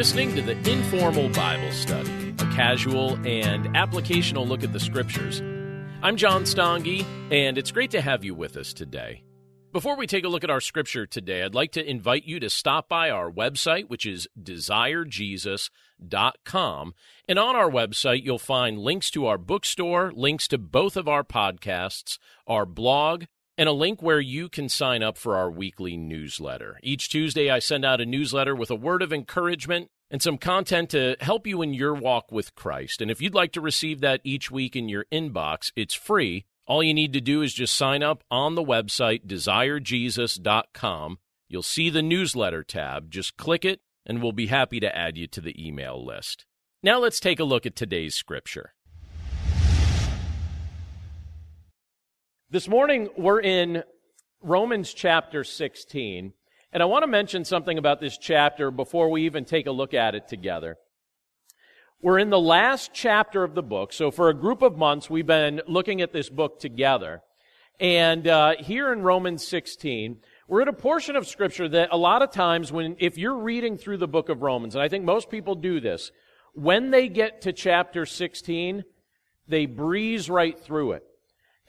Listening to the Informal Bible Study, a casual and applicational look at the Scriptures. I'm John Stange, and it's great to have you with us today. Before we take a look at our scripture today, I'd like to invite you to stop by our website, which is desirejesus.com. And on our website, you'll find links to our bookstore, links to both of our podcasts, our blog, and a link where you can sign up for our weekly newsletter. Each Tuesday, I send out a newsletter with a word of encouragement and some content to help you in your walk with Christ. And if you'd like to receive that each week in your inbox, it's free all you need to do is just sign up on the website, desirejesus.com. You'll see the newsletter tab. Just click it, and we'll be happy to add you to the email list. Now let's take a look at today's scripture. This morning, we're in Romans chapter 16, and I want to mention something about this chapter before we even take a look at it together. We're in the last chapter of the book. So for a group of months, we've been looking at this book together. And uh, here in Romans 16, we're at a portion of scripture that a lot of times when, if you're reading through the book of Romans, and I think most people do this, when they get to chapter 16, they breeze right through it.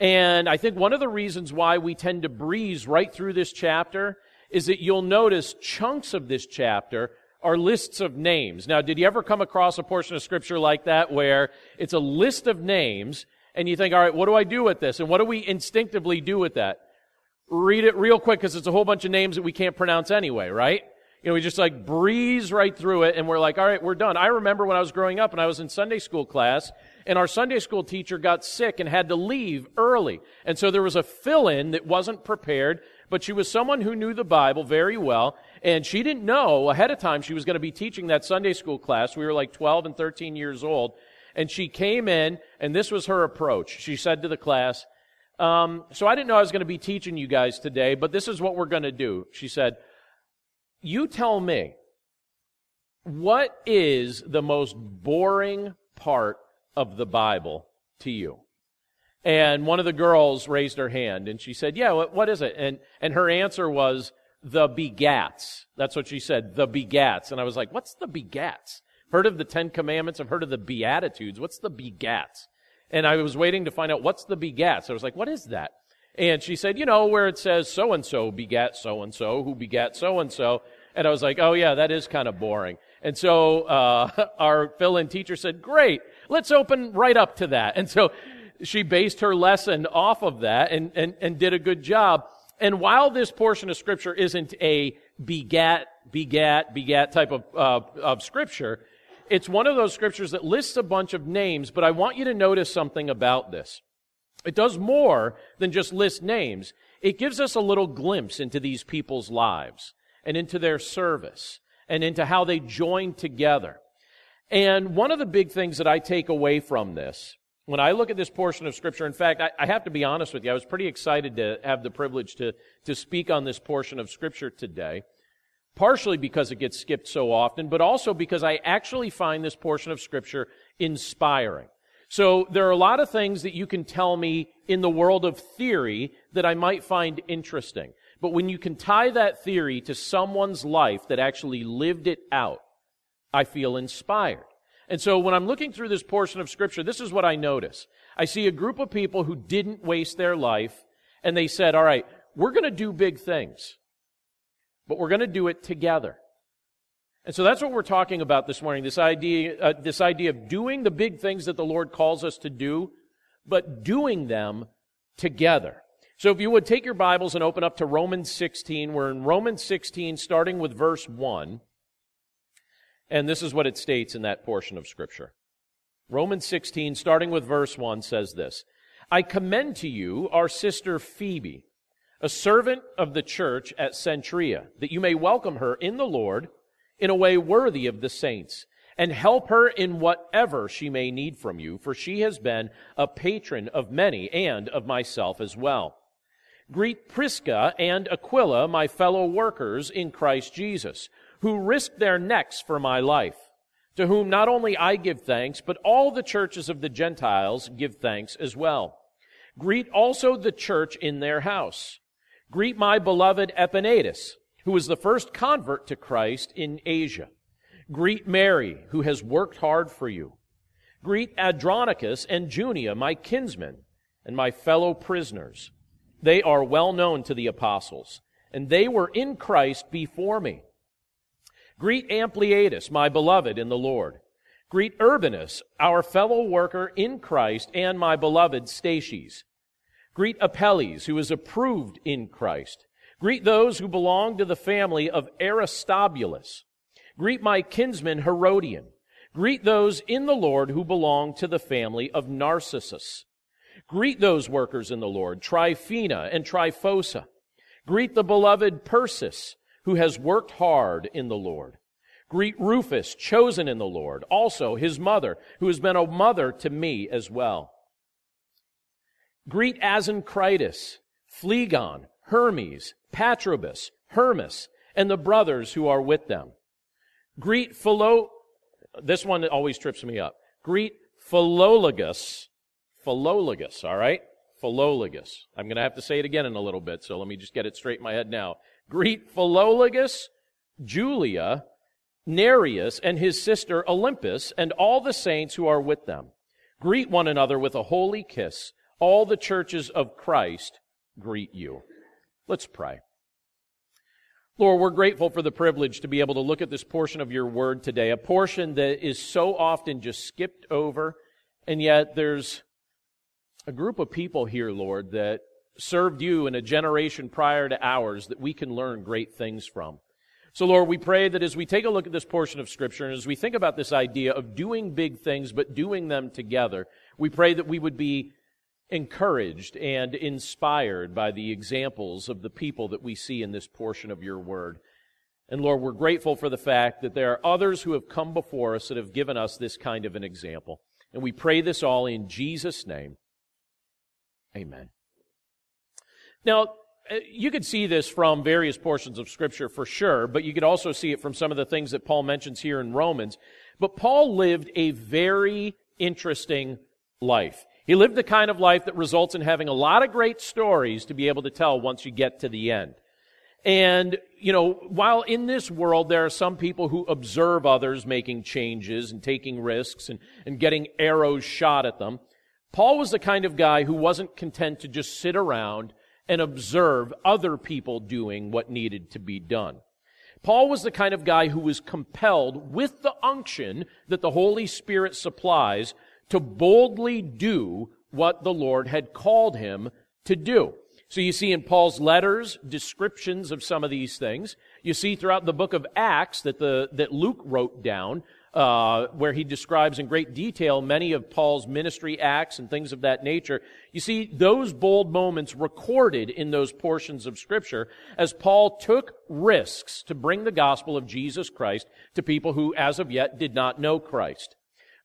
And I think one of the reasons why we tend to breeze right through this chapter is that you'll notice chunks of this chapter are lists of names. Now, did you ever come across a portion of scripture like that where it's a list of names and you think, all right, what do I do with this? And what do we instinctively do with that? Read it real quick because it's a whole bunch of names that we can't pronounce anyway, right? You know, we just like breeze right through it and we're like, all right, we're done. I remember when I was growing up and I was in Sunday school class and our Sunday school teacher got sick and had to leave early. And so there was a fill-in that wasn't prepared, but she was someone who knew the Bible very well and she didn't know ahead of time she was going to be teaching that Sunday school class. We were like 12 and 13 years old. And she came in, and this was her approach. She said to the class, um, So I didn't know I was going to be teaching you guys today, but this is what we're going to do. She said, You tell me, what is the most boring part of the Bible to you? And one of the girls raised her hand and she said, Yeah, what, is it? And, and her answer was, the begats. That's what she said, the begats. And I was like, what's the begats? Heard of the Ten Commandments? I've heard of the Beatitudes. What's the begats? And I was waiting to find out what's the begats. I was like, what is that? And she said, you know, where it says so and so begat so and so, who begat so and so. And I was like, oh yeah, that is kind of boring. And so, uh, our fill-in teacher said, great, let's open right up to that. And so she based her lesson off of that and, and, and did a good job. And while this portion of scripture isn't a begat, begat, begat type of, uh, of scripture, it's one of those scriptures that lists a bunch of names, but I want you to notice something about this. It does more than just list names. It gives us a little glimpse into these people's lives and into their service and into how they joined together. And one of the big things that I take away from this when I look at this portion of Scripture, in fact, I, I, have to be honest with you, I was pretty excited to have the privilege to, to speak on this portion of Scripture today. Partially because it gets skipped so often, but also because I actually find this portion of Scripture inspiring. So there are a lot of things that you can tell me in the world of theory that I might find interesting. But when you can tie that theory to someone's life that actually lived it out, I feel inspired. And so when I'm looking through this portion of scripture, this is what I notice. I see a group of people who didn't waste their life and they said, all right, we're going to do big things, but we're going to do it together. And so that's what we're talking about this morning. This idea, uh, this idea of doing the big things that the Lord calls us to do, but doing them together. So if you would take your Bibles and open up to Romans 16, we're in Romans 16, starting with verse 1. And this is what it states in that portion of Scripture. Romans 16, starting with verse 1, says this I commend to you our sister Phoebe, a servant of the church at Cenchrea, that you may welcome her in the Lord in a way worthy of the saints, and help her in whatever she may need from you, for she has been a patron of many and of myself as well. Greet Prisca and Aquila, my fellow workers in Christ Jesus who risked their necks for my life, to whom not only I give thanks, but all the churches of the Gentiles give thanks as well. Greet also the church in their house. Greet my beloved Epaenetus, who was the first convert to Christ in Asia. Greet Mary, who has worked hard for you. Greet Andronicus and Junia, my kinsmen, and my fellow prisoners. They are well known to the apostles, and they were in Christ before me. Greet Ampliatus, my beloved in the Lord. Greet Urbanus, our fellow worker in Christ, and my beloved Stachys. Greet Apelles, who is approved in Christ. Greet those who belong to the family of Aristobulus. Greet my kinsman Herodion. Greet those in the Lord who belong to the family of Narcissus. Greet those workers in the Lord, Tryphena and Tryphosa. Greet the beloved Persis, who has worked hard in the Lord. Greet Rufus, chosen in the Lord, also his mother, who has been a mother to me as well. Greet Asyncritus, Phlegon, Hermes, Patrobus, Hermas, and the brothers who are with them. Greet Philo, this one always trips me up. Greet Philologus, Philologus, all right? Philologus. I'm going to have to say it again in a little bit, so let me just get it straight in my head now. Greet Philologus, Julia, Nereus, and his sister Olympas, and all the saints who are with them. Greet one another with a holy kiss. All the churches of Christ greet you. Let's pray. Lord, we're grateful for the privilege to be able to look at this portion of your word today, a portion that is so often just skipped over, and yet there's a group of people here, Lord, that served you in a generation prior to ours that we can learn great things from. So, Lord, we pray that as we take a look at this portion of Scripture and as we think about this idea of doing big things but doing them together, we pray that we would be encouraged and inspired by the examples of the people that we see in this portion of your word. And Lord, we're grateful for the fact that there are others who have come before us that have given us this kind of an example. And we pray this all in Jesus' name. Amen. Now, uh, you could see this from various portions of Scripture for sure, but you could also see it from some of the things that Paul mentions here in Romans. But Paul lived a very interesting life. He lived the kind of life that results in having a lot of great stories to be able to tell once you get to the end. And, you know, while in this world there are some people who observe others making changes and taking risks and, and getting arrows shot at them, Paul was the kind of guy who wasn't content to just sit around and observe other people doing what needed to be done. Paul was the kind of guy who was compelled with the unction that the Holy Spirit supplies to boldly do what the Lord had called him to do. So you see in Paul's letters descriptions of some of these things. You see throughout the book of Acts that the that Luke wrote down, uh, where he describes in great detail many of Paul's ministry acts and things of that nature. You see those bold moments recorded in those portions of Scripture as Paul took risks to bring the gospel of Jesus Christ to people who, as of yet, did not know Christ.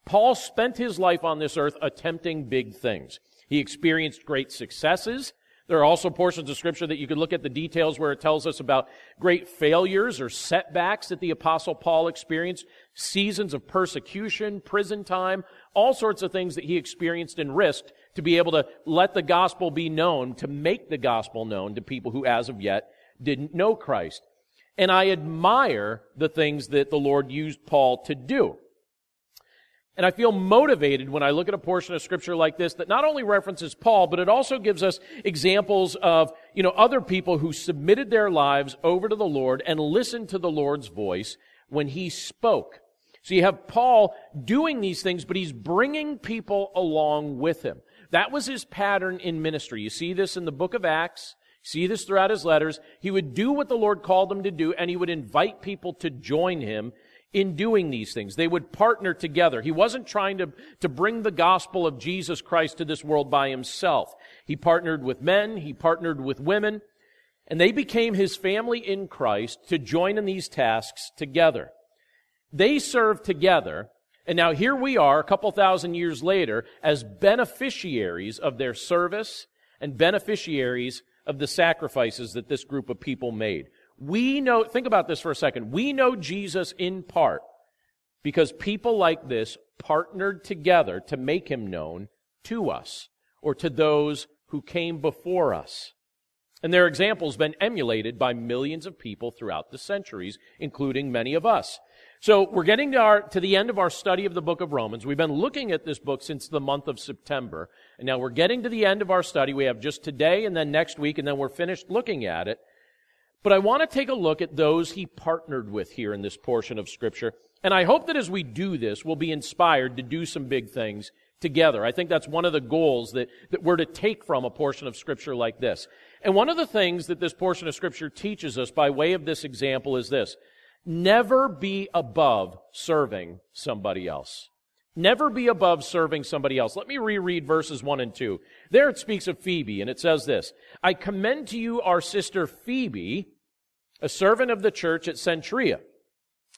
Paul spent his life on this earth attempting big things. He experienced great successes. There are also portions of scripture that you could look at the details where it tells us about great failures or setbacks that the apostle Paul experienced, seasons of persecution, prison time, all sorts of things that he experienced and risked to be able to let the gospel be known, to make the gospel known to people who as of yet didn't know Christ. And I admire the things that the Lord used Paul to do. And I feel motivated when I look at a portion of scripture like this that not only references Paul, but it also gives us examples of, you know, other people who submitted their lives over to the Lord and listened to the Lord's voice when he spoke. So you have Paul doing these things, but he's bringing people along with him. That was his pattern in ministry. You see this in the book of Acts. See this throughout his letters. He would do what the Lord called him to do, and he would invite people to join him in doing these things. They would partner together. He wasn't trying to, to bring the gospel of Jesus Christ to this world by himself. He partnered with men, he partnered with women, and they became his family in Christ to join in these tasks together. They served together, and now here we are, a couple thousand years later, as beneficiaries of their service and beneficiaries of the sacrifices that this group of people made. We know, think about this for a second. We know Jesus in part because people like this partnered together to make him known to us or to those who came before us. And their examples been emulated by millions of people throughout the centuries, including many of us. So we're getting to, our, to the end of our study of the book of Romans. We've been looking at this book since the month of September. And now we're getting to the end of our study. We have just today and then next week, and then we're finished looking at it. But I want to take a look at those he partnered with here in this portion of Scripture. And I hope that as we do this, we'll be inspired to do some big things together. I think that's one of the goals that, that we're to take from a portion of Scripture like this. And one of the things that this portion of Scripture teaches us by way of this example is this Never be above serving somebody else. Never be above serving somebody else. Let me reread verses 1 and 2. There it speaks of Phoebe, and it says this I commend to you our sister Phoebe, a servant of the church at Cenchrea,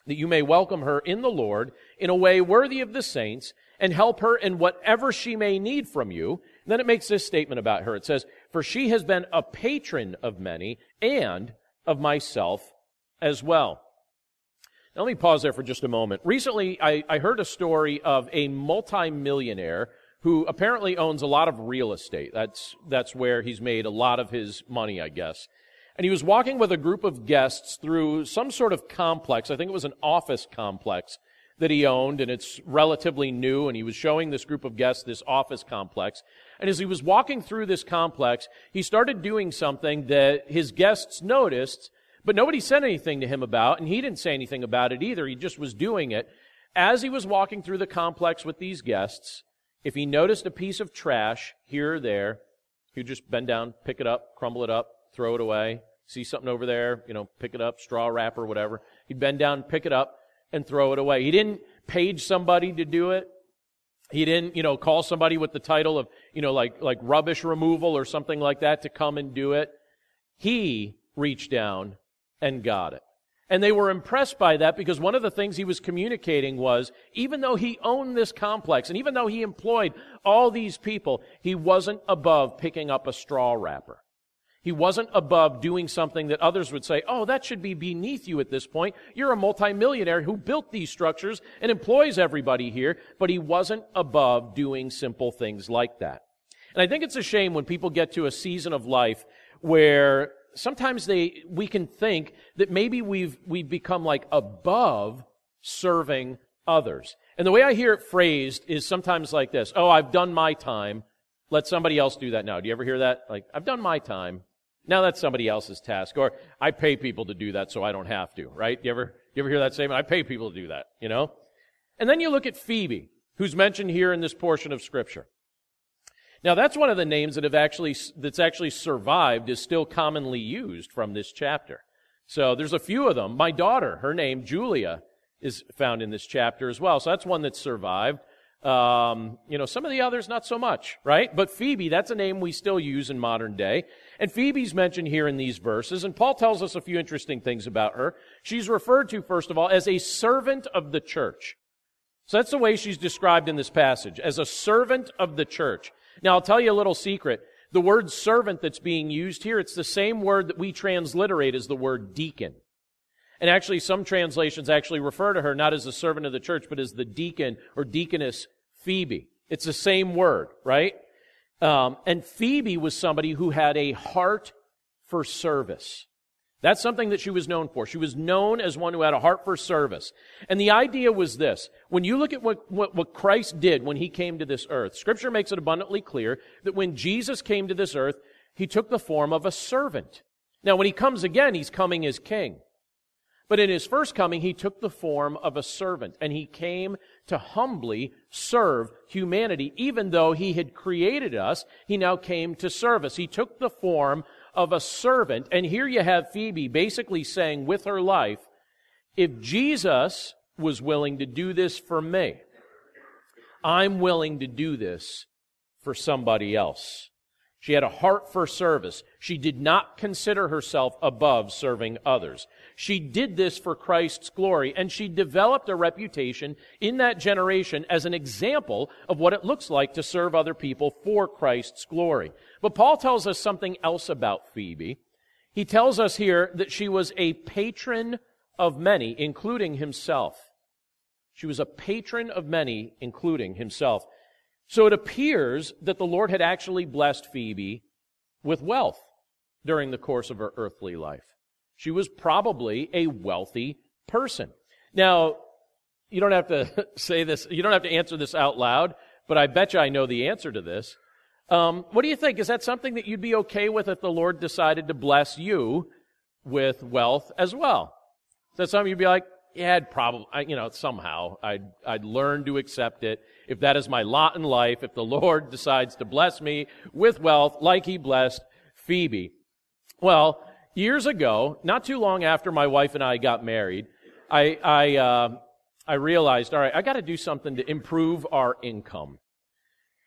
that you may welcome her in the Lord in a way worthy of the saints, and help her in whatever she may need from you. And then it makes this statement about her. It says, For she has been a patron of many, and of myself as well. Let me pause there for just a moment. Recently, I, I heard a story of a multimillionaire who apparently owns a lot of real estate. That's, that's where he's made a lot of his money, I guess. And he was walking with a group of guests through some sort of complex. I think it was an office complex that he owned, and it's relatively new. And he was showing this group of guests this office complex. And as he was walking through this complex, he started doing something that his guests noticed but nobody said anything to him about, and he didn't say anything about it either. He just was doing it. As he was walking through the complex with these guests, if he noticed a piece of trash here or there, he'd just bend down, pick it up, crumble it up, throw it away. See something over there, you know, pick it up, straw wrapper, whatever. He'd bend down, pick it up, and throw it away. He didn't page somebody to do it. He didn't, you know, call somebody with the title of, you know, like, like rubbish removal or something like that to come and do it. He reached down and got it. And they were impressed by that because one of the things he was communicating was even though he owned this complex and even though he employed all these people, he wasn't above picking up a straw wrapper. He wasn't above doing something that others would say, oh, that should be beneath you at this point. You're a multimillionaire who built these structures and employs everybody here, but he wasn't above doing simple things like that. And I think it's a shame when people get to a season of life where sometimes they, we can think that maybe we've, we've become like above serving others. And the way I hear it phrased is sometimes like this. Oh, I've done my time. Let somebody else do that now. Do you ever hear that? Like, I've done my time. Now that's somebody else's task. Or, I pay people to do that so I don't have to, right? You ever, you ever hear that statement? I pay people to do that, you know? And then you look at Phoebe, who's mentioned here in this portion of scripture. Now that's one of the names that have actually, that's actually survived is still commonly used from this chapter. So there's a few of them. My daughter, her name, Julia, is found in this chapter as well. So that's one that's survived. Um, you know, some of the others not so much, right? But Phoebe, that's a name we still use in modern day. And Phoebe's mentioned here in these verses, and Paul tells us a few interesting things about her. She's referred to, first of all, as a servant of the church. So that's the way she's described in this passage, as a servant of the church. Now, I'll tell you a little secret. The word servant that's being used here, it's the same word that we transliterate as the word deacon. And actually, some translations actually refer to her not as a servant of the church, but as the deacon or deaconess Phoebe. It's the same word, right? Um, and Phoebe was somebody who had a heart for service. That's something that she was known for. She was known as one who had a heart for service. And the idea was this. When you look at what, what, what, Christ did when he came to this earth, scripture makes it abundantly clear that when Jesus came to this earth, he took the form of a servant. Now, when he comes again, he's coming as king. But in his first coming, he took the form of a servant and he came to humbly serve humanity. Even though he had created us, he now came to serve us. He took the form of a servant. And here you have Phoebe basically saying with her life, if Jesus was willing to do this for me, I'm willing to do this for somebody else. She had a heart for service. She did not consider herself above serving others. She did this for Christ's glory, and she developed a reputation in that generation as an example of what it looks like to serve other people for Christ's glory. But Paul tells us something else about Phoebe. He tells us here that she was a patron of many, including himself. She was a patron of many, including himself. So it appears that the Lord had actually blessed Phoebe with wealth during the course of her earthly life. She was probably a wealthy person. Now, you don't have to say this, you don't have to answer this out loud, but I bet you I know the answer to this. Um, what do you think? Is that something that you'd be okay with if the Lord decided to bless you with wealth as well? Is that something you'd be like, yeah, I'd probably, you know, somehow I'd, I'd learn to accept it. If that is my lot in life, if the Lord decides to bless me with wealth like he blessed Phoebe. Well, years ago, not too long after my wife and I got married, I, I, uh, I realized, all right, I got to do something to improve our income.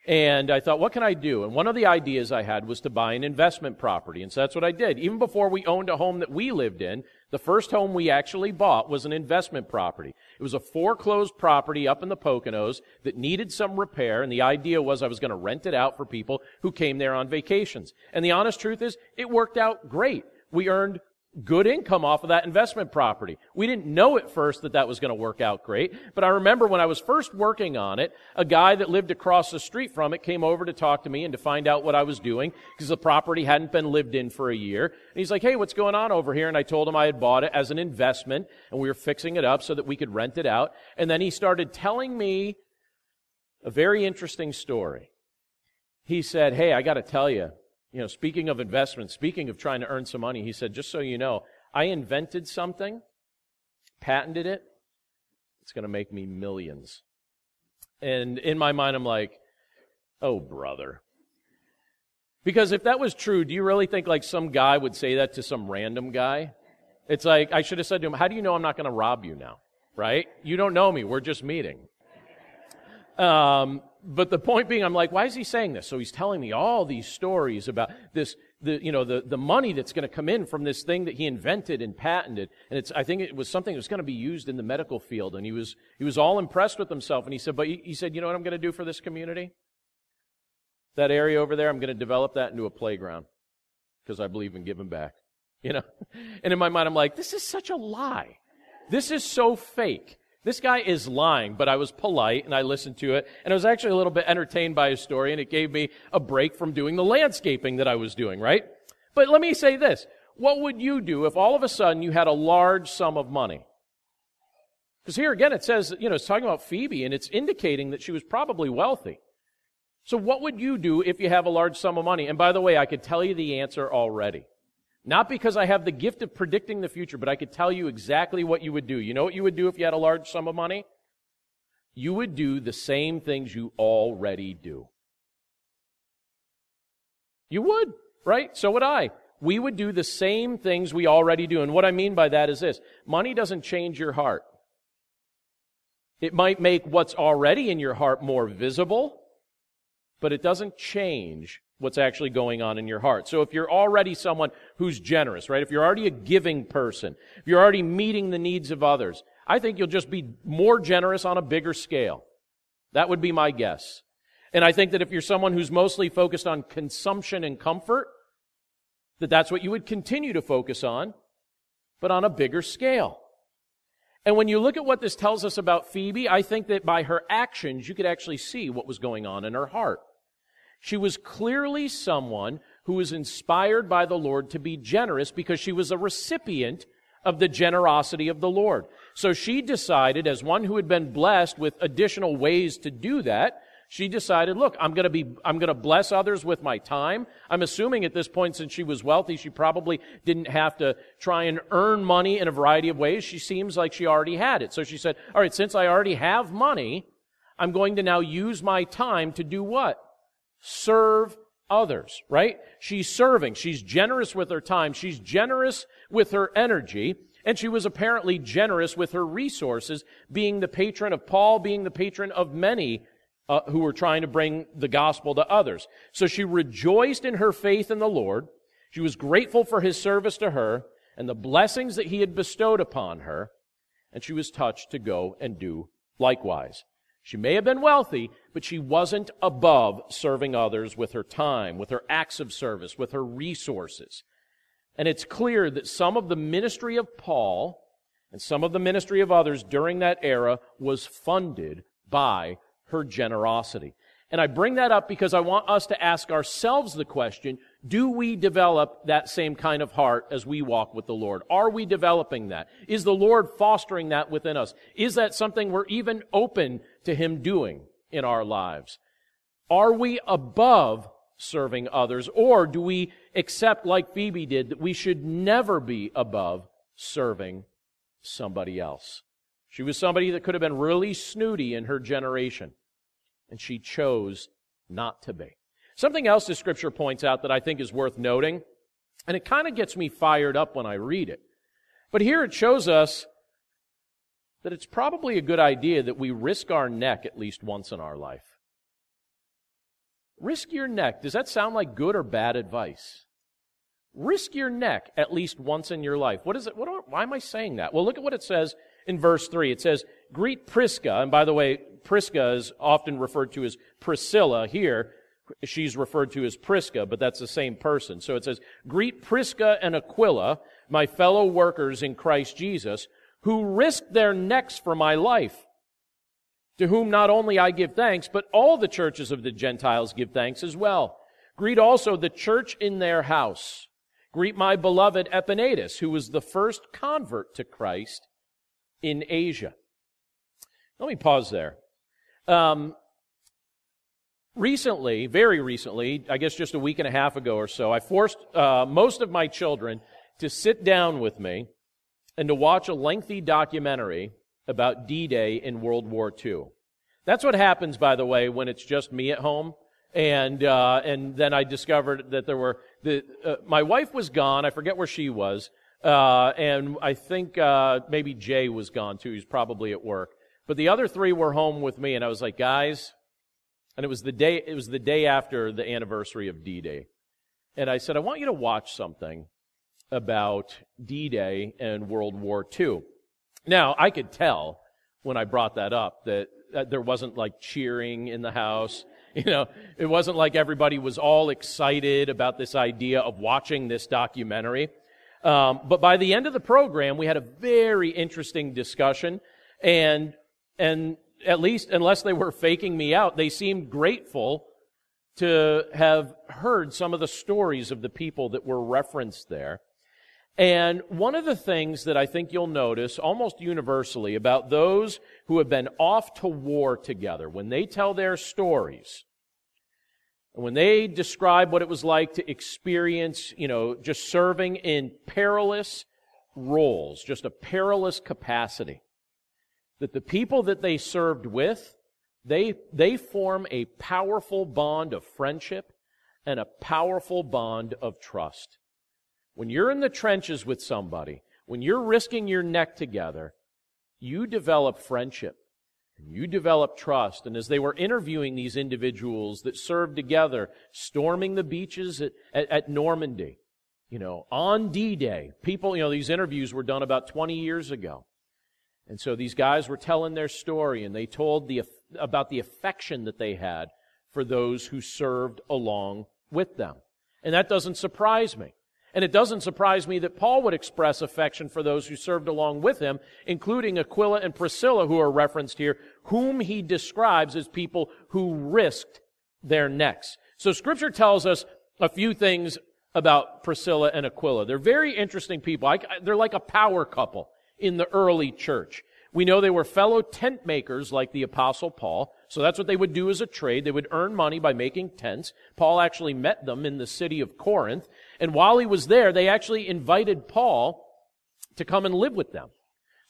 And I thought, what can I do? And one of the ideas I had was to buy an investment property. And so that's what I did. Even before we owned a home that we lived in, the first home we actually bought was an investment property. It was a foreclosed property up in the Poconos that needed some repair. And the idea was I was going to rent it out for people who came there on vacations. And the honest truth is, it worked out great. We earned good income off of that investment property. We didn't know at first that that was going to work out great, but I remember when I was first working on it, a guy that lived across the street from it came over to talk to me and to find out what I was doing because the property hadn't been lived in for a year. And he's like, "Hey, what's going on over here?" And I told him I had bought it as an investment and we were fixing it up so that we could rent it out. And then he started telling me a very interesting story. He said, "Hey, I got to tell you, you know, speaking of investment, speaking of trying to earn some money, he said, just so you know, I invented something, patented it, it's going to make me millions. And in my mind, I'm like, oh, brother. Because if that was true, do you really think like some guy would say that to some random guy? It's like, I should have said to him, how do you know I'm not going to rob you now? Right? You don't know me. We're just meeting. Um, but the point being, I'm like, why is he saying this? So he's telling me all these stories about this, the, you know, the, the money that's going to come in from this thing that he invented and patented. And it's, I think it was something that was going to be used in the medical field. And he was, he was all impressed with himself. And he said, but he, said, you know what I'm going to do for this community? That area over there, I'm going to develop that into a playground because I believe in giving back. You know? And in my mind, I'm like, this is such a lie. This is so fake. This guy is lying, but I was polite and I listened to it and I was actually a little bit entertained by his story and it gave me a break from doing the landscaping that I was doing, right? But let me say this. What would you do if all of a sudden you had a large sum of money? Because here again it says, you know, it's talking about Phoebe and it's indicating that she was probably wealthy. So what would you do if you have a large sum of money? And by the way, I could tell you the answer already. Not because I have the gift of predicting the future, but I could tell you exactly what you would do. You know what you would do if you had a large sum of money? You would do the same things you already do. You would, right? So would I. We would do the same things we already do. And what I mean by that is this money doesn't change your heart. It might make what's already in your heart more visible, but it doesn't change what's actually going on in your heart. So if you're already someone who's generous, right? If you're already a giving person, if you're already meeting the needs of others, I think you'll just be more generous on a bigger scale. That would be my guess. And I think that if you're someone who's mostly focused on consumption and comfort, that that's what you would continue to focus on, but on a bigger scale. And when you look at what this tells us about Phoebe, I think that by her actions, you could actually see what was going on in her heart. She was clearly someone who was inspired by the Lord to be generous because she was a recipient of the generosity of the Lord. So she decided, as one who had been blessed with additional ways to do that, she decided, look, I'm gonna be, I'm gonna bless others with my time. I'm assuming at this point, since she was wealthy, she probably didn't have to try and earn money in a variety of ways. She seems like she already had it. So she said, all right, since I already have money, I'm going to now use my time to do what? Serve others, right? She's serving. She's generous with her time. She's generous with her energy. And she was apparently generous with her resources, being the patron of Paul, being the patron of many uh, who were trying to bring the gospel to others. So she rejoiced in her faith in the Lord. She was grateful for his service to her and the blessings that he had bestowed upon her. And she was touched to go and do likewise. She may have been wealthy, but she wasn't above serving others with her time, with her acts of service, with her resources. And it's clear that some of the ministry of Paul and some of the ministry of others during that era was funded by her generosity. And I bring that up because I want us to ask ourselves the question, do we develop that same kind of heart as we walk with the Lord? Are we developing that? Is the Lord fostering that within us? Is that something we're even open to Him doing in our lives? Are we above serving others? Or do we accept, like Phoebe did, that we should never be above serving somebody else? She was somebody that could have been really snooty in her generation, and she chose not to be. Something else the scripture points out that I think is worth noting, and it kind of gets me fired up when I read it. But here it shows us that it's probably a good idea that we risk our neck at least once in our life. Risk your neck. Does that sound like good or bad advice? Risk your neck at least once in your life. What is it? What, why am I saying that? Well, look at what it says in verse 3. It says, Greet Prisca. And by the way, Prisca is often referred to as Priscilla. Here, she's referred to as Prisca, but that's the same person. So it says, Greet Prisca and Aquila, my fellow workers in Christ Jesus, who risked their necks for my life to whom not only I give thanks, but all the churches of the Gentiles give thanks as well. Greet also the church in their house. Greet my beloved Epaenetus, who was the first convert to Christ in Asia. Let me pause there. Um, recently, very recently, I guess just a week and a half ago or so, I forced uh, most of my children to sit down with me and to watch a lengthy documentary about D Day in World War II. That's what happens, by the way, when it's just me at home. And, uh, and then I discovered that there were, the, uh, my wife was gone. I forget where she was. Uh, and I think, uh, maybe Jay was gone too. He's probably at work. But the other three were home with me and I was like, guys, and it was the day, it was the day after the anniversary of D-Day. And I said, I want you to watch something about D-Day and World War II. Now, I could tell when I brought that up that, that there wasn't like cheering in the house. You know, it wasn't like everybody was all excited about this idea of watching this documentary. Um, but by the end of the program, we had a very interesting discussion, and and at least unless they were faking me out, they seemed grateful to have heard some of the stories of the people that were referenced there. And one of the things that I think you'll notice almost universally about those who have been off to war together, when they tell their stories, when they describe what it was like to experience, you know, just serving in perilous roles, just a perilous capacity, that the people that they served with, they, they form a powerful bond of friendship and a powerful bond of trust. When you're in the trenches with somebody, when you're risking your neck together, you develop friendship. You develop trust. And as they were interviewing these individuals that served together, storming the beaches at, at, at Normandy, you know, on D-Day, people, you know, these interviews were done about 20 years ago. And so these guys were telling their story and they told the, about the affection that they had for those who served along with them. And that doesn't surprise me. And it doesn't surprise me that Paul would express affection for those who served along with him, including Aquila and Priscilla, who are referenced here, whom he describes as people who risked their necks. So scripture tells us a few things about Priscilla and Aquila. They're very interesting people. they're like a power couple in the early church. We know they were fellow tent makers like the apostle Paul. So that's what they would do as a trade. They would earn money by making tents. Paul actually met them in the city of Corinth. And while he was there, they actually invited Paul to come and live with them.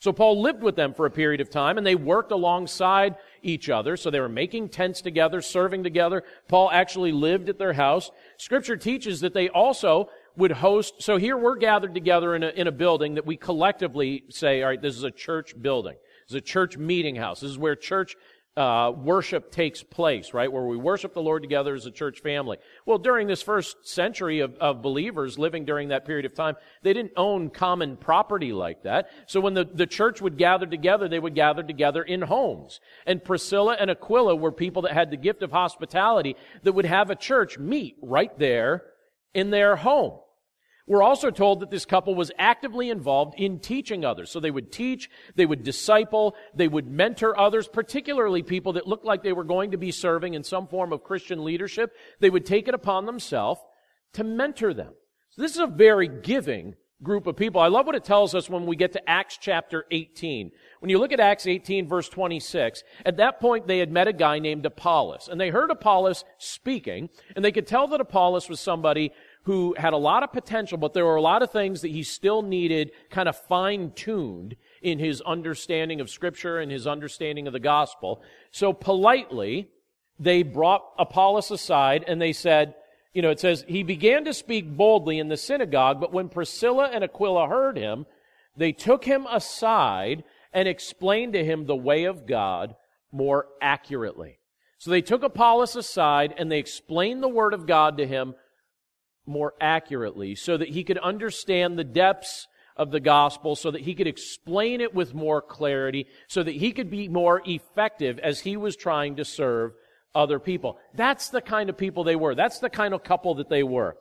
So Paul lived with them for a period of time and they worked alongside each other. So they were making tents together, serving together. Paul actually lived at their house. Scripture teaches that they also would host. So here we're gathered together in a, in a building that we collectively say, all right, this is a church building. This is a church meeting house. This is where church uh, worship takes place, right? Where we worship the Lord together as a church family. Well, during this first century of, of believers living during that period of time, they didn't own common property like that. So when the, the church would gather together, they would gather together in homes. And Priscilla and Aquila were people that had the gift of hospitality that would have a church meet right there in their home. We're also told that this couple was actively involved in teaching others. So they would teach, they would disciple, they would mentor others, particularly people that looked like they were going to be serving in some form of Christian leadership. They would take it upon themselves to mentor them. So this is a very giving group of people. I love what it tells us when we get to Acts chapter 18. When you look at Acts 18 verse 26, at that point they had met a guy named Apollos, and they heard Apollos speaking, and they could tell that Apollos was somebody who had a lot of potential, but there were a lot of things that he still needed kind of fine-tuned in his understanding of scripture and his understanding of the gospel. So politely, they brought Apollos aside and they said, you know, it says, he began to speak boldly in the synagogue, but when Priscilla and Aquila heard him, they took him aside and explained to him the way of God more accurately. So they took Apollos aside and they explained the word of God to him more accurately so that he could understand the depths of the gospel, so that he could explain it with more clarity, so that he could be more effective as he was trying to serve other people. That's the kind of people they were. That's the kind of couple that they were.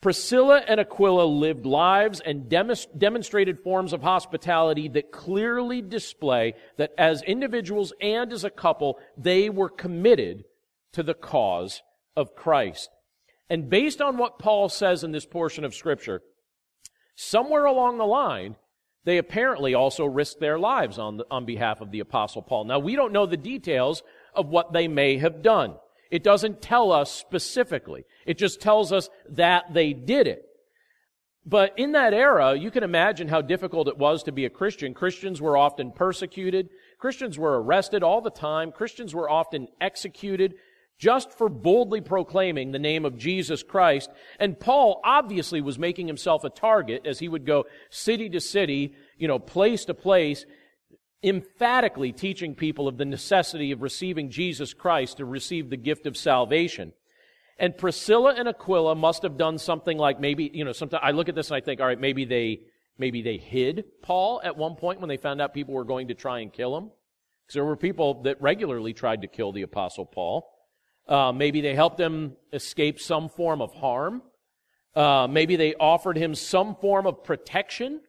Priscilla and Aquila lived lives and demonstrated forms of hospitality that clearly display that as individuals and as a couple, they were committed to the cause of Christ. And based on what Paul says in this portion of Scripture, somewhere along the line, they apparently also risked their lives on, the, on behalf of the Apostle Paul. Now, we don't know the details of what they may have done. It doesn't tell us specifically. It just tells us that they did it. But in that era, you can imagine how difficult it was to be a Christian. Christians were often persecuted. Christians were arrested all the time. Christians were often executed just for boldly proclaiming the name of Jesus Christ. And Paul obviously was making himself a target as he would go city to city, you know, place to place, emphatically teaching people of the necessity of receiving Jesus Christ to receive the gift of salvation. And Priscilla and Aquila must have done something like maybe, you know, sometimes I look at this and I think, all right, maybe they, maybe they hid Paul at one point when they found out people were going to try and kill him. Because there were people that regularly tried to kill the apostle Paul. Uh, maybe they helped him escape some form of harm. Uh, maybe they offered him some form of protection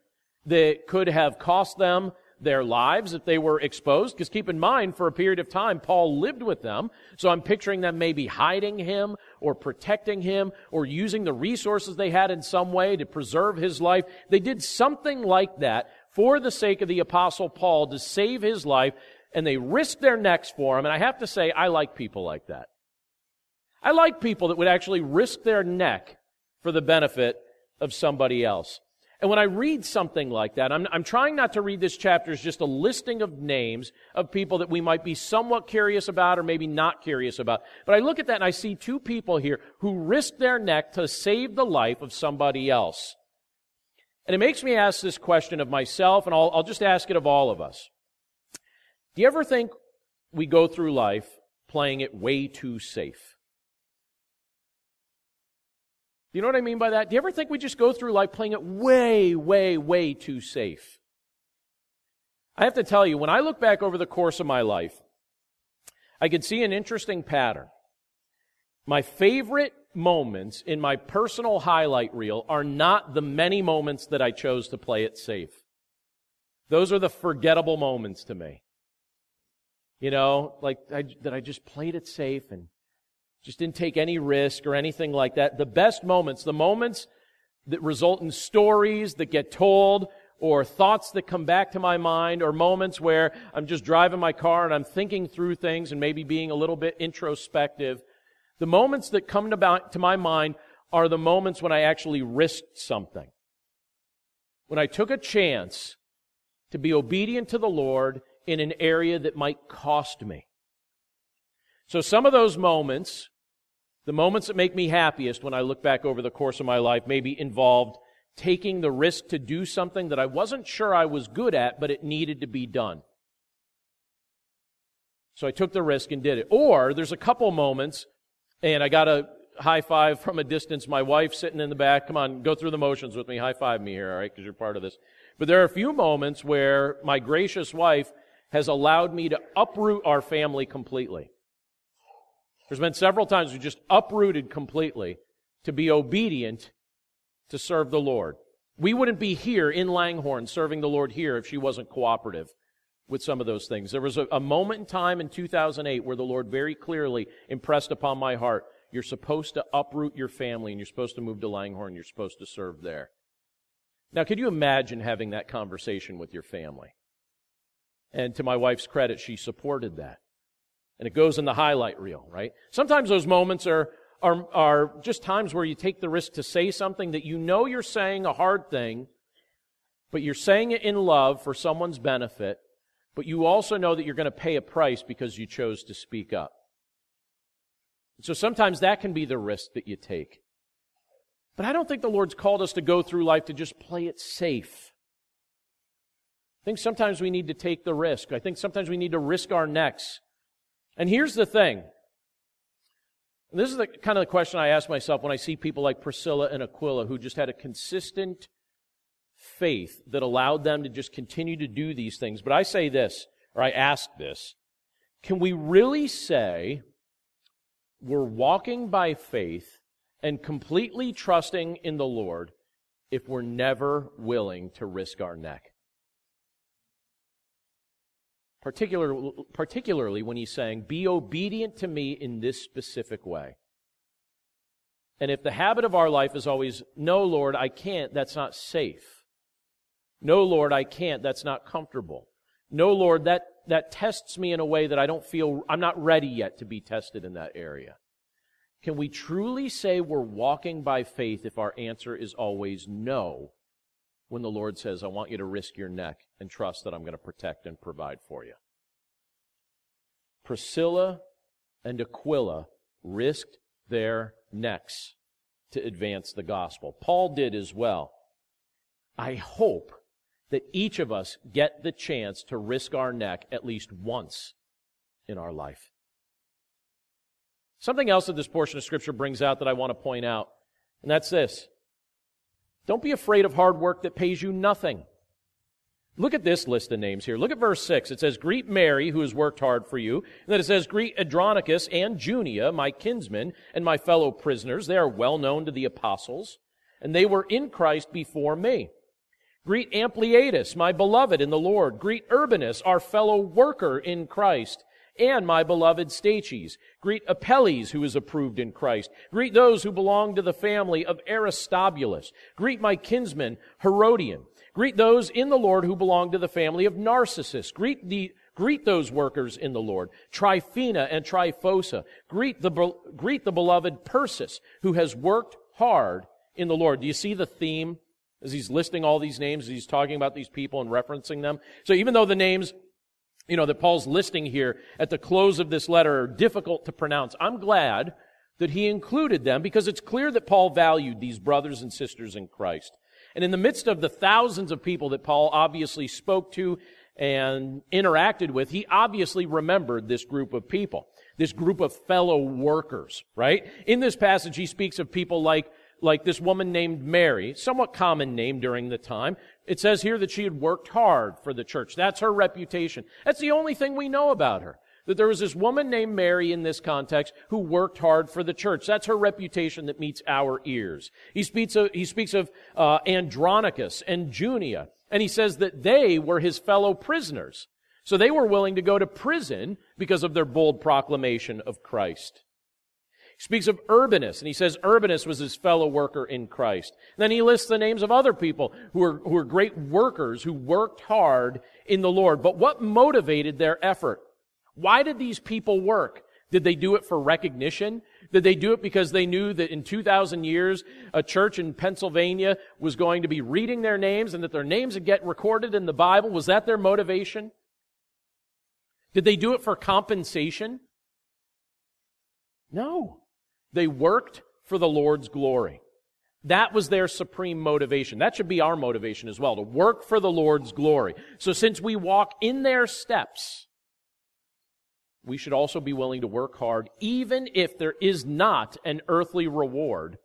that could have cost them their lives if they were exposed. Because keep in mind, for a period of time, Paul lived with them. So I'm picturing them maybe hiding him or protecting him or using the resources they had in some way to preserve his life. They did something like that for the sake of the apostle Paul to save his life and they risked their necks for him. And I have to say, I like people like that. I like people that would actually risk their neck for the benefit of somebody else. And when I read something like that, I'm, I'm, trying not to read this chapter as just a listing of names of people that we might be somewhat curious about or maybe not curious about. But I look at that and I see two people here who risked their neck to save the life of somebody else. And it makes me ask this question of myself, and I'll, I'll just ask it of all of us. Do you ever think we go through life playing it way too safe? You know what I mean by that? Do you ever think we just go through life playing it way, way, way too safe? I have to tell you, when I look back over the course of my life, I could see an interesting pattern. My favorite moments in my personal highlight reel are not the many moments that I chose to play it safe. Those are the forgettable moments to me. You know, like I, that I just played it safe and just didn't take any risk or anything like that. The best moments, the moments that result in stories that get told or thoughts that come back to my mind or moments where I'm just driving my car and I'm thinking through things and maybe being a little bit introspective. The moments that come to my mind are the moments when I actually risked something. When I took a chance to be obedient to the Lord in an area that might cost me. So some of those moments, the moments that make me happiest when I look back over the course of my life, maybe involved taking the risk to do something that I wasn't sure I was good at, but it needed to be done. So I took the risk and did it. Or there's a couple moments, and I got a high five from a distance. My wife sitting in the back. Come on, go through the motions with me. High five me here, all right, because you're part of this. But there are a few moments where my gracious wife has allowed me to uproot our family completely. There's been several times we just uprooted completely to be obedient to serve the Lord. We wouldn't be here in Langhorne serving the Lord here if she wasn't cooperative with some of those things. There was a, a, moment in time in 2008 where the Lord very clearly impressed upon my heart you're supposed to uproot your family and you're supposed to move to Langhorne, you're supposed to serve there. Now, could you imagine having that conversation with your family? And to my wife's credit, she supported that. And it goes in the highlight reel, right? Sometimes those moments are, are, are just times where you take the risk to say something that you know you're saying a hard thing, but you're saying it in love for someone's benefit, but you also know that you're going to pay a price because you chose to speak up. So sometimes that can be the risk that you take. But I don't think the Lord's called us to go through life to just play it safe. I think sometimes we need to take the risk. I think sometimes we need to risk our necks. And here's the thing. This is the kind of the question I ask myself when I see people like Priscilla and Aquila who just had a consistent faith that allowed them to just continue to do these things. But I say this, or I ask this. Can we really say we're walking by faith and completely trusting in the Lord if we're never willing to risk our neck. Particular, particularly when he's saying, Be obedient to me in this specific way. And if the habit of our life is always, No, Lord, I can't, that's not safe. No, Lord, I can't, that's not comfortable. No, Lord, that that tests me in a way that I don't feel, I'm not ready yet to be tested in that area. Can we truly say we're walking by faith if our answer is always no when the Lord says, I want you to risk your neck and trust that I'm going to protect and provide for you? Priscilla and Aquila risked their necks to advance the gospel. Paul did as well. I hope that each of us get the chance to risk our neck at least once in our life. Something else that this portion of Scripture brings out that I want to point out, and that's this. Don't be afraid of hard work that pays you nothing. Look at this list of names here. Look at verse 6. It says, Greet Mary, who has worked hard for you. And then it says, Greet Andronicus and Junia, my kinsmen and my fellow prisoners. They are well known to the apostles, and they were in Christ before me. Greet Ampliatus, my beloved in the Lord. Greet Urbanus, our fellow worker in Christ, and my beloved Stachys. Greet Apelles, who is approved in Christ. Greet those who belong to the family of Aristobulus. Greet my kinsman Herodian. Greet those in the Lord who belong to the family of Narcissus. Greet the Greet those workers in the Lord, Tryphena and Tryphosa. Greet the, greet the beloved Persis, who has worked hard in the Lord. Do you see the theme as he's listing all these names, as he's talking about these people and referencing them. So even though the names, you know, that Paul's listing here at the close of this letter are difficult to pronounce, I'm glad that he included them because it's clear that Paul valued these brothers and sisters in Christ. And in the midst of the thousands of people that Paul obviously spoke to and interacted with, he obviously remembered this group of people, this group of fellow workers, right? In this passage, he speaks of people like like this woman named Mary, somewhat common name during the time. It says here that she had worked hard for the church. That's her reputation. That's the only thing we know about her. That there was this woman named Mary in this context who worked hard for the church. That's her reputation that meets our ears. He speaks of, he speaks of uh, Andronicus and Junia, and he says that they were his fellow prisoners. So they were willing to go to prison because of their bold proclamation of Christ. Speaks of Urbanus, and he says Urbanus was his fellow worker in Christ. And then he lists the names of other people who were, who were great workers who worked hard in the Lord. But what motivated their effort? Why did these people work? Did they do it for recognition? Did they do it because they knew that in 2,000 years, a church in Pennsylvania was going to be reading their names and that their names would get recorded in the Bible? Was that their motivation? Did they do it for compensation? No. They worked for the Lord's glory. That was their supreme motivation. That should be our motivation as well, to work for the Lord's glory. So since we walk in their steps, we should also be willing to work hard, even if there is not an earthly reward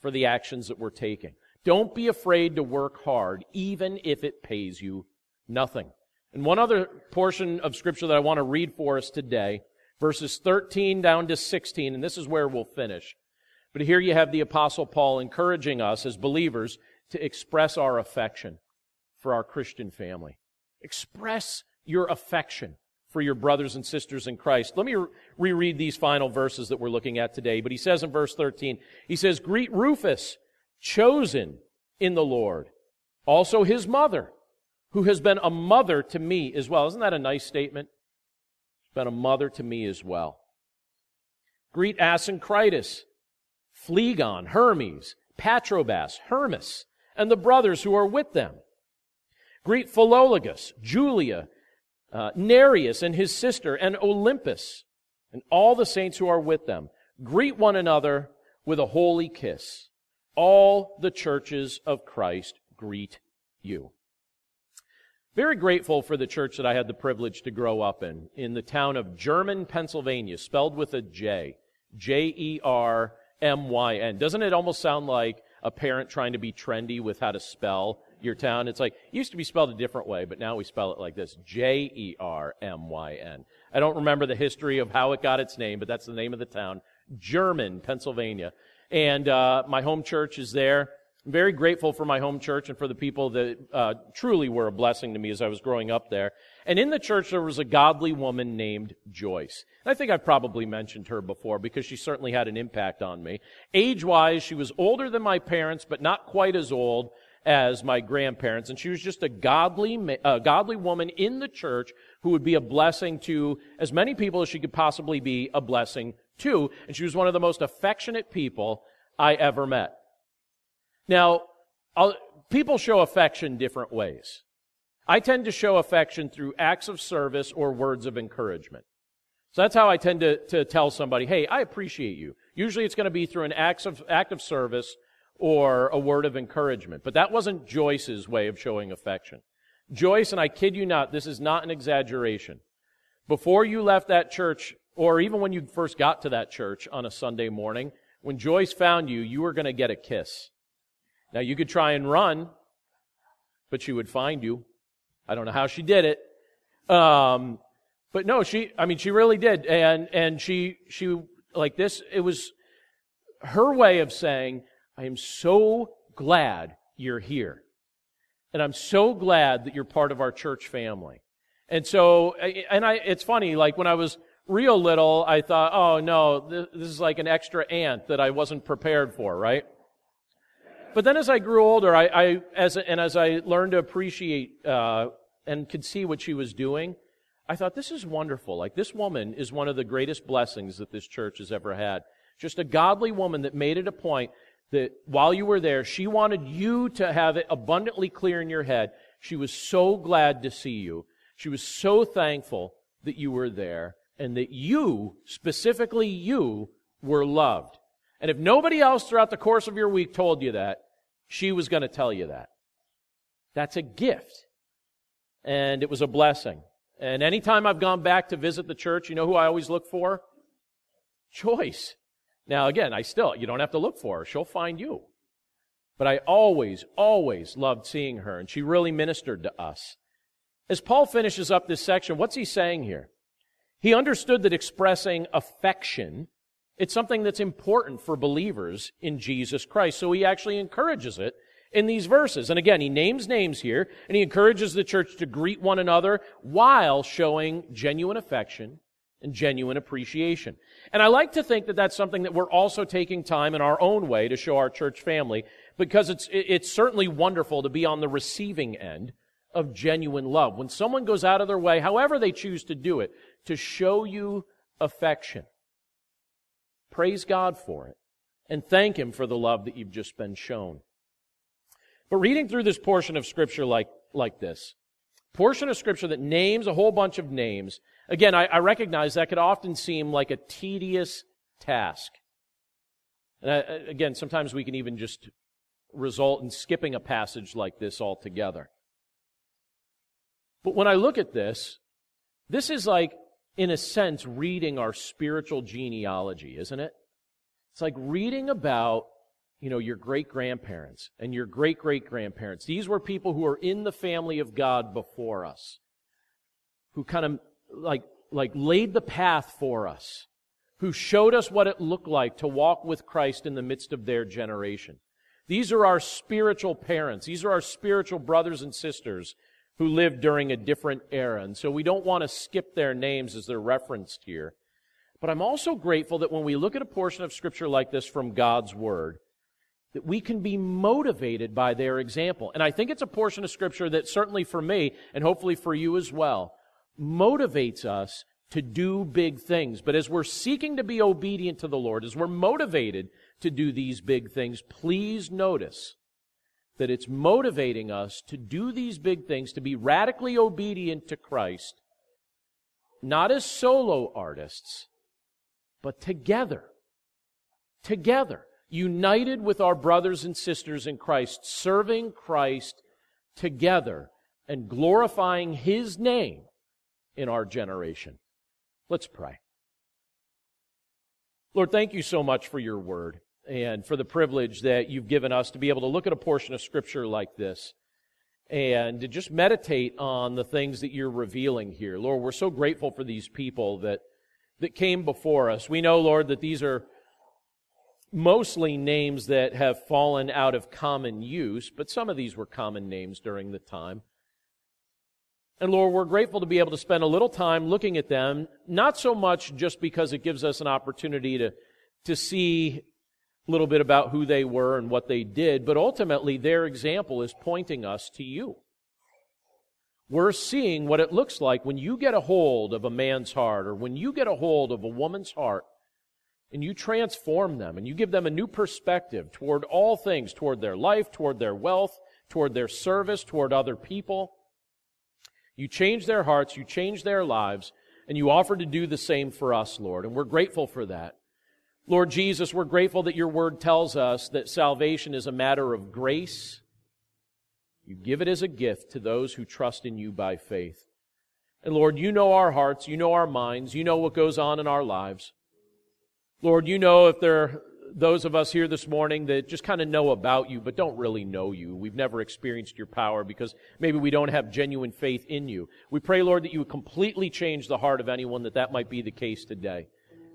for the actions that we're taking. Don't be afraid to work hard, even if it pays you nothing. And one other portion of scripture that I want to read for us today verses 13 down to 16, and this is where we'll finish. But here you have the Apostle Paul encouraging us as believers to express our affection for our Christian family. Express your affection for your brothers and sisters in Christ. Let me reread these final verses that we're looking at today. But he says in verse 13, he says, Greet Rufus, chosen in the Lord, also his mother, who has been a mother to me as well. Isn't that a nice statement? Been a mother to me as well. Greet Asyncritus, Phlegon, Hermes, Patrobas, Hermas, and the brothers who are with them. Greet Philologus, Julia, uh, Nereus and his sister, and Olympas, and all the saints who are with them. Greet one another with a holy kiss. All the churches of Christ greet you. Very grateful for the church that I had the privilege to grow up in, in the town of Jermyn, Pennsylvania, spelled with a J. J E R M Y N. Doesn't it almost sound like a parent trying to be trendy with how to spell your town. It's like, it used to be spelled a different way, but now we spell it like this J E R M Y N. I don't remember the history of how it got its name, but that's the name of the town. Jermyn, Pennsylvania. And uh, my home church is there. Very grateful for my home church and for the people that uh, truly were a blessing to me as I was growing up there. And in the church, there was a godly woman named Joyce. And I think I've probably mentioned her before because she certainly had an impact on me. Age wise, she was older than my parents, but not quite as old as my grandparents, and she was just a godly, a godly woman in the church who would be a blessing to as many people as she could possibly be a blessing to, and she was one of the most affectionate people I ever met. Now, I'll, people show affection different ways. I tend to show affection through acts of service or words of encouragement. So that's how I tend to, to tell somebody, hey, I appreciate you. Usually it's going to be through an act of, act of service or a word of encouragement. But that wasn't Joyce's way of showing affection. Joyce, and I kid you not, this is not an exaggeration. Before you left that church, or even when you first got to that church on a Sunday morning, when Joyce found you, you were going to get a kiss. Now you could try and run, but she would find you. I don't know how she did it. Um, but no, she, I mean, she really did. And, and she, she, like this, it was her way of saying, I am so glad you're here. And I'm so glad that you're part of our church family. And so, and I, it's funny, like when I was real little, I thought, oh no, this, this is like an extra aunt that I wasn't prepared for, right? But then as I grew older, I, I as, and as I learned to appreciate, uh, and could see what she was doing, I thought, this is wonderful. Like, this woman is one of the greatest blessings that this church has ever had. Just a godly woman that made it a point that while you were there, she wanted you to have it abundantly clear in your head. She was so glad to see you. She was so thankful that you were there and that you, specifically you, were loved. And if nobody else throughout the course of your week told you that, she was going to tell you that. That's a gift. And it was a blessing. And anytime I've gone back to visit the church, you know who I always look for? Joyce. Now, again, I still, you don't have to look for her. She'll find you. But I always, always loved seeing her, and she really ministered to us. As Paul finishes up this section, what's he saying here? He understood that expressing affection, it's something that's important for believers in Jesus Christ. So he actually encourages it in these verses. And again, he names names here, and he encourages the church to greet one another while showing genuine affection and genuine appreciation. And I like to think that that's something that we're also taking time in our own way to show our church family because it's, it's certainly wonderful to be on the receiving end of genuine love. When someone goes out of their way, however they choose to do it, to show you affection. Praise God for it and thank Him for the love that you've just been shown. But reading through this portion of Scripture like, like this, portion of Scripture that names a whole bunch of names, Again, I, I recognize that could often seem like a tedious task. And I, again, sometimes we can even just result in skipping a passage like this altogether. But when I look at this, this is like, in a sense, reading our spiritual genealogy, isn't it? It's like reading about, you know, your great grandparents and your great great grandparents. These were people who were in the family of God before us, who kind of like, like laid the path for us, who showed us what it looked like to walk with Christ in the midst of their generation. These are our spiritual parents. These are our spiritual brothers and sisters who lived during a different era. And so we don't want to skip their names as they're referenced here. But I'm also grateful that when we look at a portion of scripture like this from God's word, that we can be motivated by their example. And I think it's a portion of scripture that certainly for me, and hopefully for you as well, motivates us to do big things. But as we're seeking to be obedient to the Lord, as we're motivated to do these big things, please notice that it's motivating us to do these big things, to be radically obedient to Christ, not as solo artists, but together. Together. United with our brothers and sisters in Christ, serving Christ together and glorifying His name in our generation. Let's pray. Lord, thank you so much for your word and for the privilege that you've given us to be able to look at a portion of Scripture like this and to just meditate on the things that you're revealing here. Lord, we're so grateful for these people that, that came before us. We know, Lord, that these are mostly names that have fallen out of common use, but some of these were common names during the time. And Lord, we're grateful to be able to spend a little time looking at them, not so much just because it gives us an opportunity to, to see a little bit about who they were and what they did, but ultimately their example is pointing us to you. We're seeing what it looks like when you get a hold of a man's heart or when you get a hold of a woman's heart and you transform them and you give them a new perspective toward all things, toward their life, toward their wealth, toward their service, toward other people. You change their hearts, you change their lives, and you offer to do the same for us, Lord. And we're grateful for that. Lord Jesus, we're grateful that your word tells us that salvation is a matter of grace. You give it as a gift to those who trust in you by faith. And Lord, you know our hearts, you know our minds, you know what goes on in our lives. Lord, you know if there are those of us here this morning that just kind of know about you, but don't really know you. We've never experienced your power because maybe we don't have genuine faith in you. We pray, Lord, that you would completely change the heart of anyone that that might be the case today.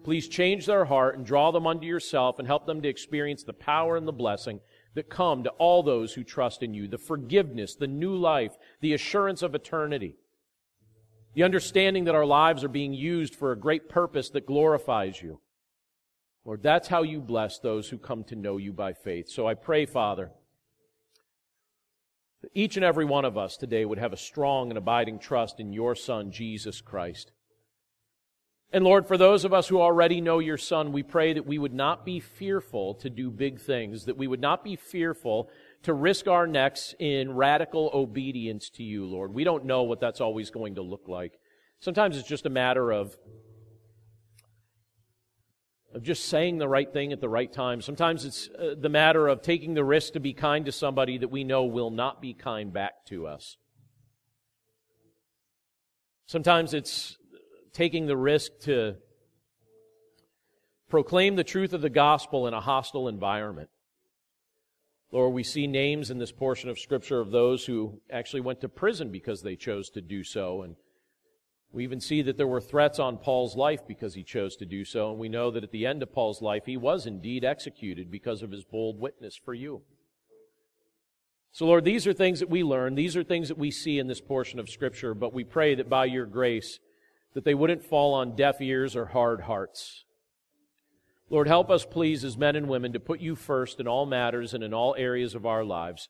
Please change their heart and draw them unto yourself and help them to experience the power and the blessing that come to all those who trust in you the forgiveness, the new life, the assurance of eternity, the understanding that our lives are being used for a great purpose that glorifies you. Lord, that's how you bless those who come to know you by faith. So I pray, Father, that each and every one of us today would have a strong and abiding trust in your Son, Jesus Christ. And Lord, for those of us who already know your Son, we pray that we would not be fearful to do big things, that we would not be fearful to risk our necks in radical obedience to you, Lord. We don't know what that's always going to look like. Sometimes it's just a matter of, of just saying the right thing at the right time. Sometimes it's uh, the matter of taking the risk to be kind to somebody that we know will not be kind back to us. Sometimes it's taking the risk to proclaim the truth of the gospel in a hostile environment. Lord, we see names in this portion of Scripture of those who actually went to prison because they chose to do so. And we even see that there were threats on Paul's life because he chose to do so. And we know that at the end of Paul's life, he was indeed executed because of his bold witness for you. So, Lord, these are things that we learn. These are things that we see in this portion of Scripture. But we pray that by your grace, that they wouldn't fall on deaf ears or hard hearts. Lord, help us, please, as men and women, to put you first in all matters and in all areas of our lives.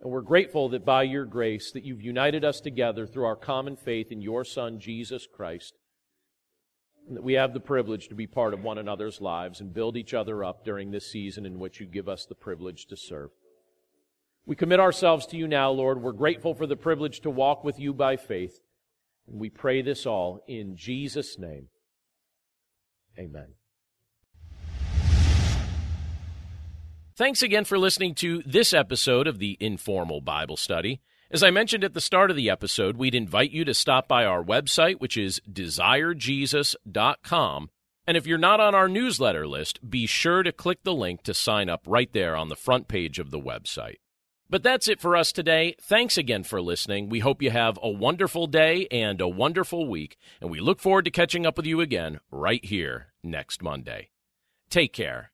And we're grateful that by your grace that you've united us together through our common faith in your Son, Jesus Christ. And that we have the privilege to be part of one another's lives and build each other up during this season in which you give us the privilege to serve. We commit ourselves to you now, Lord. We're grateful for the privilege to walk with you by faith. We pray this all in Jesus' name. Amen. Thanks again for listening to this episode of the Informal Bible Study. As I mentioned at the start of the episode, we'd invite you to stop by our website, which is desirejesus.com. And if you're not on our newsletter list, be sure to click the link to sign up right there on the front page of the website. But that's it for us today. Thanks again for listening. We hope you have a wonderful day and a wonderful week, and we look forward to catching up with you again right here next Monday. Take care.